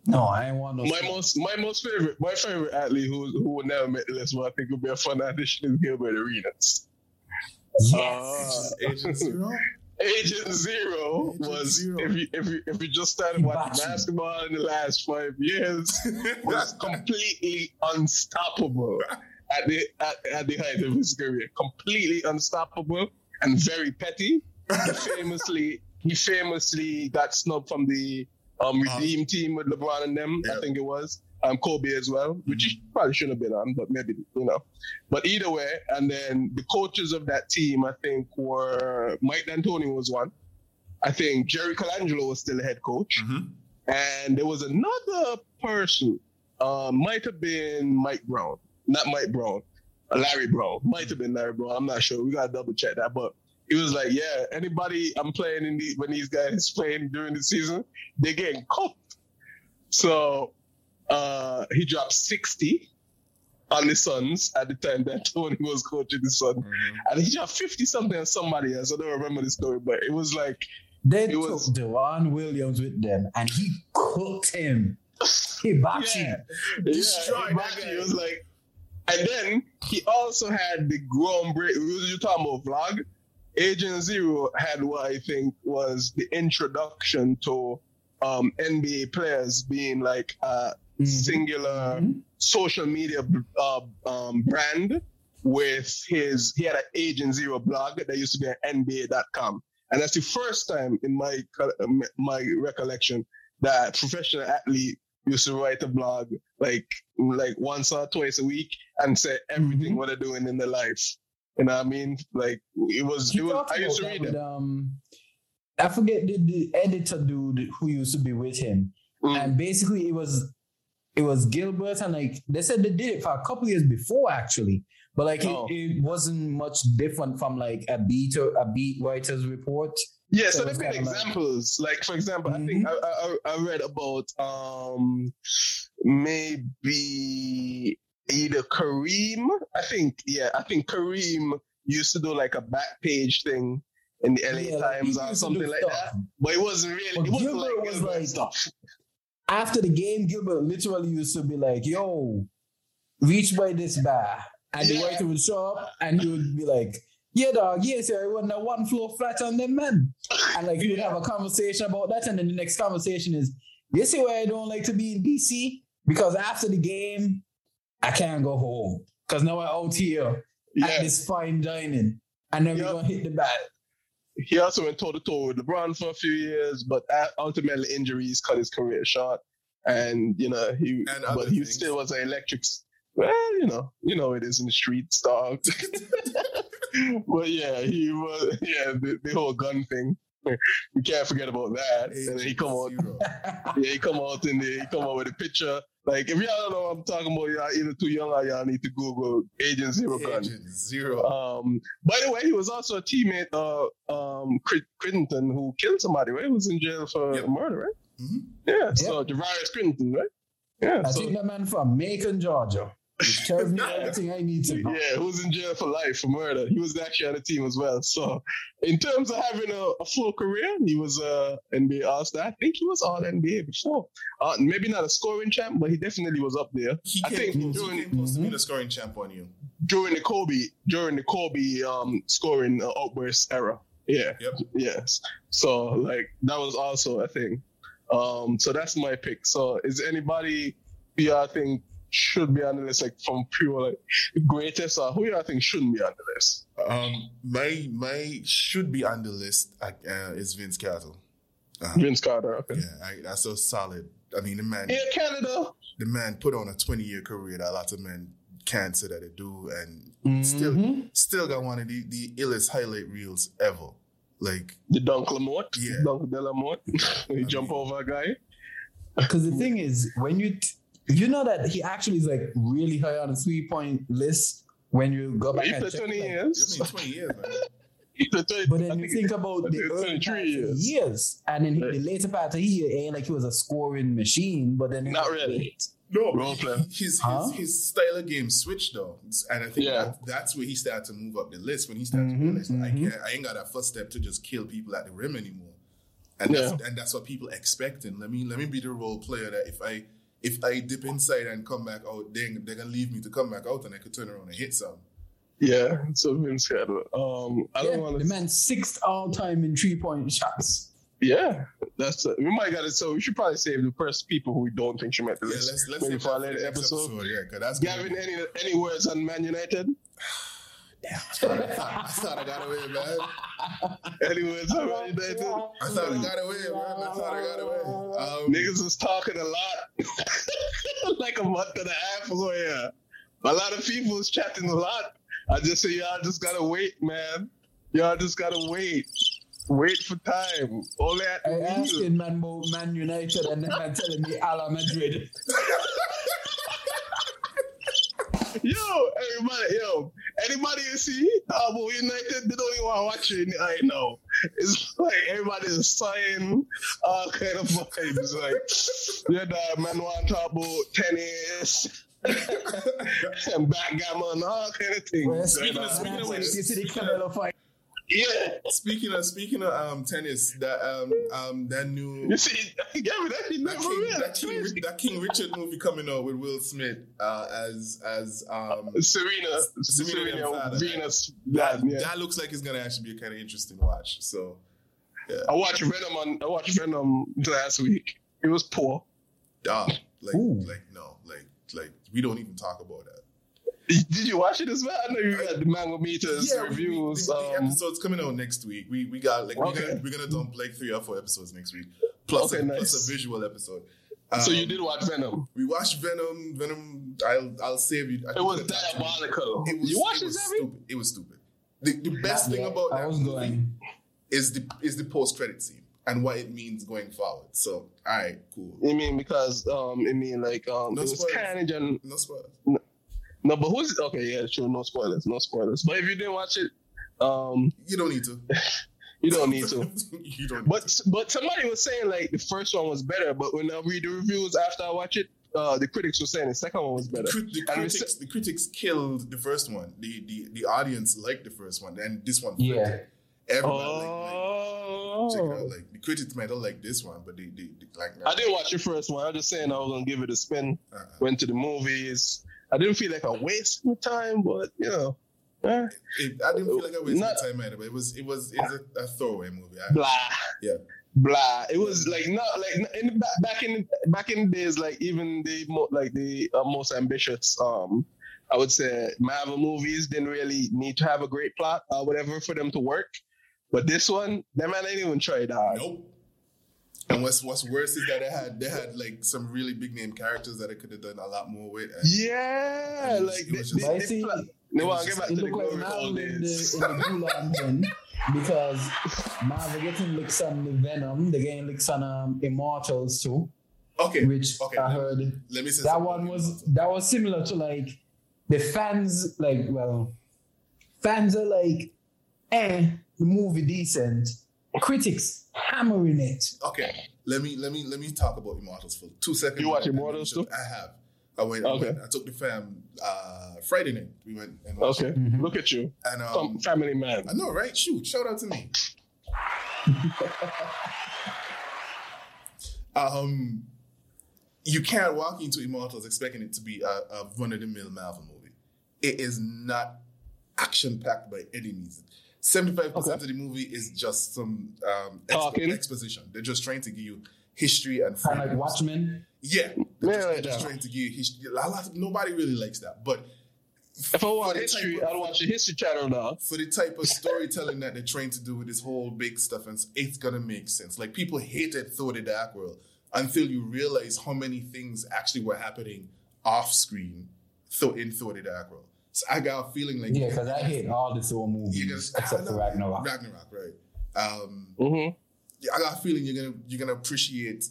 No, I ain't want no. My most, my most favorite, my favorite athlete who who would never make the list, but I think would be a fun addition is Gilbert Arenas. Yes. Uh, Agent Zero. Agent Zero Agent was Zero. if you if you if you just started watching Hibachi. basketball in the last five years, <laughs> was completely unstoppable <laughs> at the at, at the height of his career. Completely unstoppable and very petty. He <laughs> famously he famously got snubbed from the um redeem team with LeBron and them. I think it was. Um, Kobe as well, which he probably shouldn't have been on, but maybe you know. But either way, and then the coaches of that team, I think, were Mike D'Antoni was one. I think Jerry Colangelo was still the head coach, Mhm. and there was another person. Um, might have been Mike Brown, not Mike Brown, uh, Larry Brown. Might have been Larry Brown. I'm not sure. We gotta double check that. But it was like, yeah, anybody I'm playing in the when these guys playing during the season, they're getting cooked. So uh, he dropped 60 on the Suns at the time that <laughs> Tony was coaching the Suns. Mhm. And he dropped 50 something on somebody else. I don't remember the story, but it was like, They It took was- Dewan Williams with them, and he cooked him. He <laughs> Hibachi. yeah, Destroyed yeah, that Hibachi guy. was like, and then he also had the groundbreak. You talking about vlog? Agent Zero had what I think was the introduction to um, NBA players being like a Mhm. singular Mhm. social media uh, um, brand with his he had an agent zero blog that used to be at nba.com and that's the first time in my co- my recollection that professional athlete used to write a blog like like once or twice a week and say everything Mhm. what they're doing in their life you know what i mean like it was it was i used to read it um, I forget the, the editor dude who used to be with him, Mm. and basically it was it was Gilbert, and like they said they did it for a couple years before actually, but like Oh. it, it wasn't much different from like a beat or a beat writer's report. Yeah, So so, it's there've been kinda like- examples. Like, for example, I think I, Mm-hmm. I, I read about um maybe either Kareem. I think yeah, I think Kareem used to do like a back page thing in the LA Yeah, Times he or something like stuff. that. But it wasn't really. But it wasn't Gilbert like was like- stuff. After the game, Gilbert literally used to be like, "Yo, reach by this bar," and the Yeah. writer would show up, and he would be like. Yeah, dog. Yes, yeah, it wasn't a one floor flat on them, man. And like you'd have a conversation about that, and then the next conversation is, you see why I don't like to be in DC? Because after the game, I can't go home. Because now I'm out here at this fine dining. And then Yep. we're gonna hit the bat. He also went toe to toe with LeBron for a few years, but uh, ultimately injuries cut his career short. And you know he, And other but he things. still was an electric. Well, you know, you know it is in the streets, dog. <laughs> <laughs> but yeah, he was. Yeah, the, the whole gun thing. We can't forget about that. and then he come out. <laughs> Yeah, he come out in the. He come out with a picture. Like if y'all don't know what I'm talking about, y'all either too young or y'all need to Google Agent Zero Gun. Agent Zero. Um, by the way, he was also a teammate of um, Crit- Crittenton who killed somebody, right? Who was in jail for Yep. murder, right? Mhm. Yeah, so Javaris Crittenton, right? Yeah, I so, think that man from Macon, Georgia. Which <laughs> tells me everything I need to know. yeah, who was in jail for life for murder. He was actually on the team as well. So, in terms of having a, a full career, he was a NBA All Star. I think he was All NBA before. Uh, maybe not a scoring champ, but he definitely was up there. He I think close, during- he came close to Mhm. being scoring champ on you. during the Kobe during the Kobe um scoring uh, outburst era. Yeah. Yep. Yes. So like that was also a thing. Um so that's my pick. So is anybody yeah, y'all think should be on the list like from pure like greatest or who y'all think shouldn't be on the list? Um, my my should be on the list uh, is Vince Castle. Uh, Vince Carter, okay. yeah, I, that's so solid. I mean, the man, Yeah, Canada. the man put on a twenty year career that a lot of men can't say that they do, and still Mhm. still got one of the, the illest highlight reels ever. Like, The Dunk Lamont. Yeah. Dunk de Lamont. <laughs> he jump mean- over a guy. Because the <laughs> thing is, when you t- you know that he actually is like really high on the three point list when you go back He and played check. 20 like, years. I mean, twenty years, man. <laughs> But then you think about the early years. years, and then the later part of the year, ain't like he was a scoring machine, but then not really. No, Role play. His, huh? his, his style of game switched though, and I think yeah. that, that's where he started to move up the list. When he started mm-hmm, to realize, mm-hmm. I can't, I ain't got that first step to just kill people at the rim anymore, and yeah. that's, and that's what people expecting. Let me let me be the role player that if I if I dip inside and come back out, then they're gonna leave me to come back out, and I could turn around and hit some. Yeah, so Vince Carter. Um, I don't want to. The man sixth all time in three point shots. Yeah, that's uh, we might got it. So we should probably save the first people who we don't think should make the list. Yeah, let's, let's maybe for a later episode. episode. Yeah, because that's Gavin. Any any words on Man United? Damn, I thought I got away, man. Any words on Man I thought I got away, man. I thought I got away. Um, Niggas was talking a lot, <laughs> like a month and a half ago. Yeah, a lot of people was chatting a lot. I just say y'all just gotta wait, man. Y'all just gotta wait. Wait for time. Only at I asking man Man United and then man telling me Hala Madrid. <laughs> yo, everybody, yo, anybody you see uh, about United, they don't even want to watch it. I know. It's like everybody is saying all kind of vibes. Like, yeah, the man want to talk about tennis. <laughs> and backgammon, all kind of things. Well, speaking, of, speaking of which, you see the Canelo fight. Yeah. Speaking of speaking of um, tennis, that um um that new you see, yeah, that, King, that, King, that King Richard movie coming out with Will Smith uh, as as um Serena Serena, Serena Venus. That, yeah. that looks like it's gonna actually be a kind of interesting watch. So yeah. I watched Venom on I watched Venom last week. It was poor. Dog. Like Ooh. like no, like like we don't even talk about that. Did you watch it as well? I know you got the Mango Meters yeah, reviews. We, we, the, the, um, episode's coming out next week. We we got like okay. we're, gonna, we're gonna dump like three or four episodes next week. Plus, okay, a, nice. plus a visual episode. Um, so you um, did watch Venom? We watched Venom. Venom. I'll I'll save you. I it was diabolical. It was, you watched it, was stupid. It was stupid. The, the best thing about that movie is the is the post credit scene and what it means going forward. So, all right, cool. You mean because um, it mean like um, no it was Carnage and no spoilers. No, but who's okay? Yeah, sure. No spoilers. No spoilers. But if you didn't watch it, um, you don't need to. <laughs> you don't need to. <laughs> you don't. but to. but somebody was saying like the first one was better, but when I read the reviews after I watch it, uh, the critics were saying the second one was better. The, the critics, the critics killed the first one. The, the the audience liked the first one, and this one. Yeah. Everybody oh. like, like, like, the critics might not like this one, but they, they, they like. I didn't watch the first one. I was just saying I was gonna give it a spin. Uh-huh. Went to the movies I didn't feel like a waste of time, but you know. Eh. It, I didn't feel like I wasted not, time either, but it was it was it was a, a throwaway movie. I, blah. Yeah. Blah. It was like not like in back in back in the days, like even the like the uh, most ambitious, um, I would say Marvel movies didn't really need to have a great plot or whatever for them to work. But this one, that man ain't even tried hard. Nope. And what's what's worse is that they had they had like some really big name characters that I could have done a lot more with. yeah, was, like just, they, they, they, no, I'll get back to the glory like in the, in the Gulag because Marvel getting licks on the Venom, they getting licks on um, Immortals too. Okay, which okay, I heard. Let me say that one was that was similar to like the fans like well, fans are like, eh, the movie decent critics hammering it. Okay, let me let me let me talk about Immortals for two seconds. You watch Immortals too? I have. I went. Okay. I, went, I took the fam uh, Friday night. We went and okay. Mm-hmm. Look at you, and um, Some family man. I know, right? Shoot, shout out to me. <laughs> um, you can't walk into Immortals expecting it to be a, a run of the mill Marvel movie. It is not action packed by any means. Seventy-five okay. percent of the movie is just some um, expo- exposition. They're just trying to give you history and kind like Watchmen. Yeah, they're just, they're just trying to give you history. A lot, of, nobody really likes that, but if I want history, I'd watch the History Channel now. For the type of storytelling that they're trying to do with this whole big stuff, and it's gonna make sense. Like people hated Thor: The Dark World until you realize how many things actually were happening off screen So in Thor: The Dark World. So I got a feeling like yeah, because I hate all the Thor movies gonna, except for Ragnarok. Ragnarok, right? Um, mm-hmm. I got a feeling you're gonna you're gonna appreciate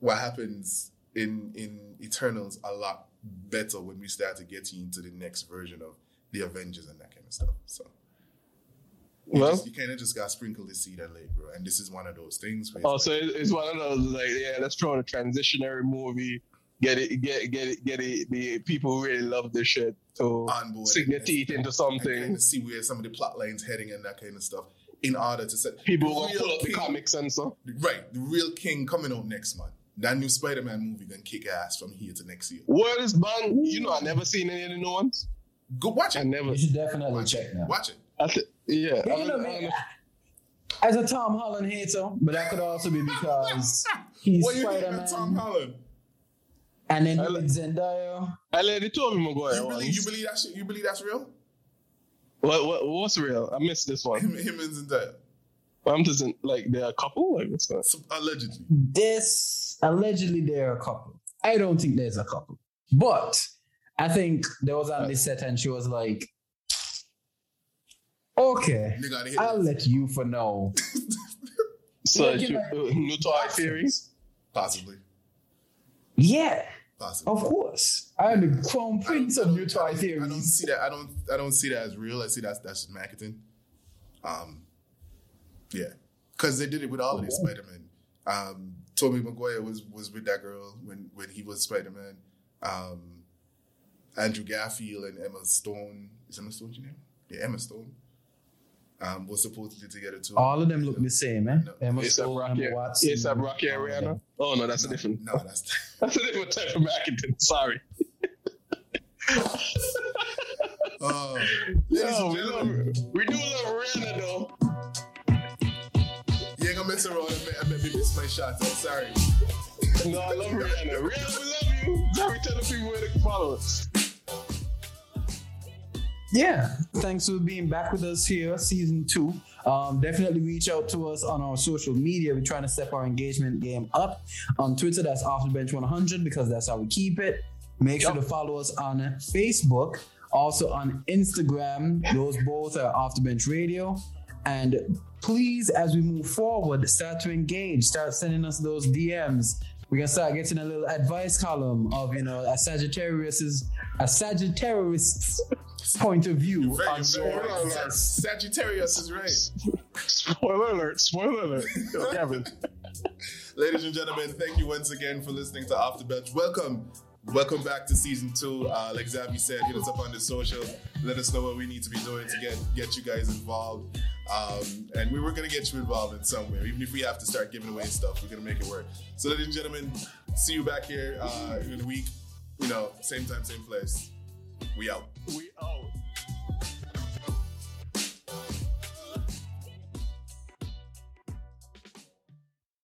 what happens in in Eternals a lot better when we start to get into the next version of the Avengers and that kind of stuff. So. You, Well- just, you kind of just got sprinkled the seed and late, bro. And this is one of those things. Where it's Oh, like- so it- it's one of those like, yeah, let's throw in a transitionary movie. Get it, get get it, get it. The people who really love this shit to on board. sink their teeth into something. of see where some of the plot lines heading and that kind of stuff in order to set People will pull up the king- comics and stuff. Right, the real king coming out next month. That new Spider-Man movie gonna kick ass from here to next year. What is Bond? You know, I never seen any of the new ones. Go watch it. I never. You should definitely Watch check it. that. Watch it. I th- yeah. Yeah, I you know, man, as a Tom Holland hater, but that could also be because <laughs> he's What you Spider of Tom Man, Holland? And then I he Zendaya. I let it Tobey Maguire You believe, you believe that shit? You believe that's real? What, what what's real? I missed this one. Him, him and Zendaya, I'm just in, like they're a couple. Like what's that? Allegedly. This allegedly they're a couple. I don't think there's a couple, but I think there was on this set and she was like, "Okay, Nigga, they hit I'll let you for now." So Yeah, you, you uh, new toy theory. Possibly, Yeah, possibly. of course. I'm the crown prince of I toy don't- I don't see that. I don't. I don't see that as real. I see that that's just marketing. Um, yeah, because they did it with all of these Spider Man. Um, Tobey Maguire was was with that girl when when he was Spider Man. Um, Andrew Garfield and Emma Stone. Is Emma Stone your name? Yeah, Emma Stone. Um, was supposedly together too. All of them look the same, eh? No. Emma Stone, Rocky. Emma Watson. It's Rocky all of Ariana. Oh no, that's a different. No, that's <laughs> That's a different type of marketing. Sorry. <laughs> Oh, <laughs> ladies Yo, we, love, gentlemen, we do love Rihanna though. you ain't gonna mess around and make, and make me miss my shots. I'm sorry. No, I love Rihanna. Rihanna, we love you. Sorry, tell the people where they can follow us. Yeah, thanks for being back with us here, season two. Um, definitely reach out to us on our social media. We're trying to step our engagement game up. On Twitter, that's off the bench 100 because that's how we keep it. Make sure to follow us on Facebook, also on Instagram. Those both are off the bench radio. And please, as we move forward, start to engage, start sending us those DMs. We're gonna start getting a little advice column of you know a Sagittarius's a Sagittarius point of view Very, on very, Spoiler Sag- alert. Sagittarius is right. Spoiler alert! Spoiler alert! Yo, Kevin. <laughs> Ladies and gentlemen, thank you once again for listening to Off the Bench. Welcome. Welcome back to season two. Uh, like Xavi said, hit us up on the social. Let us know what we need to be doing to get get you guys involved. Um, and we were gonna get you involved in some way, even if we have to start giving away stuff. We're gonna make it work. So, ladies and gentlemen, see you back here uh, in a week. You know, same time, same place. We out. We out.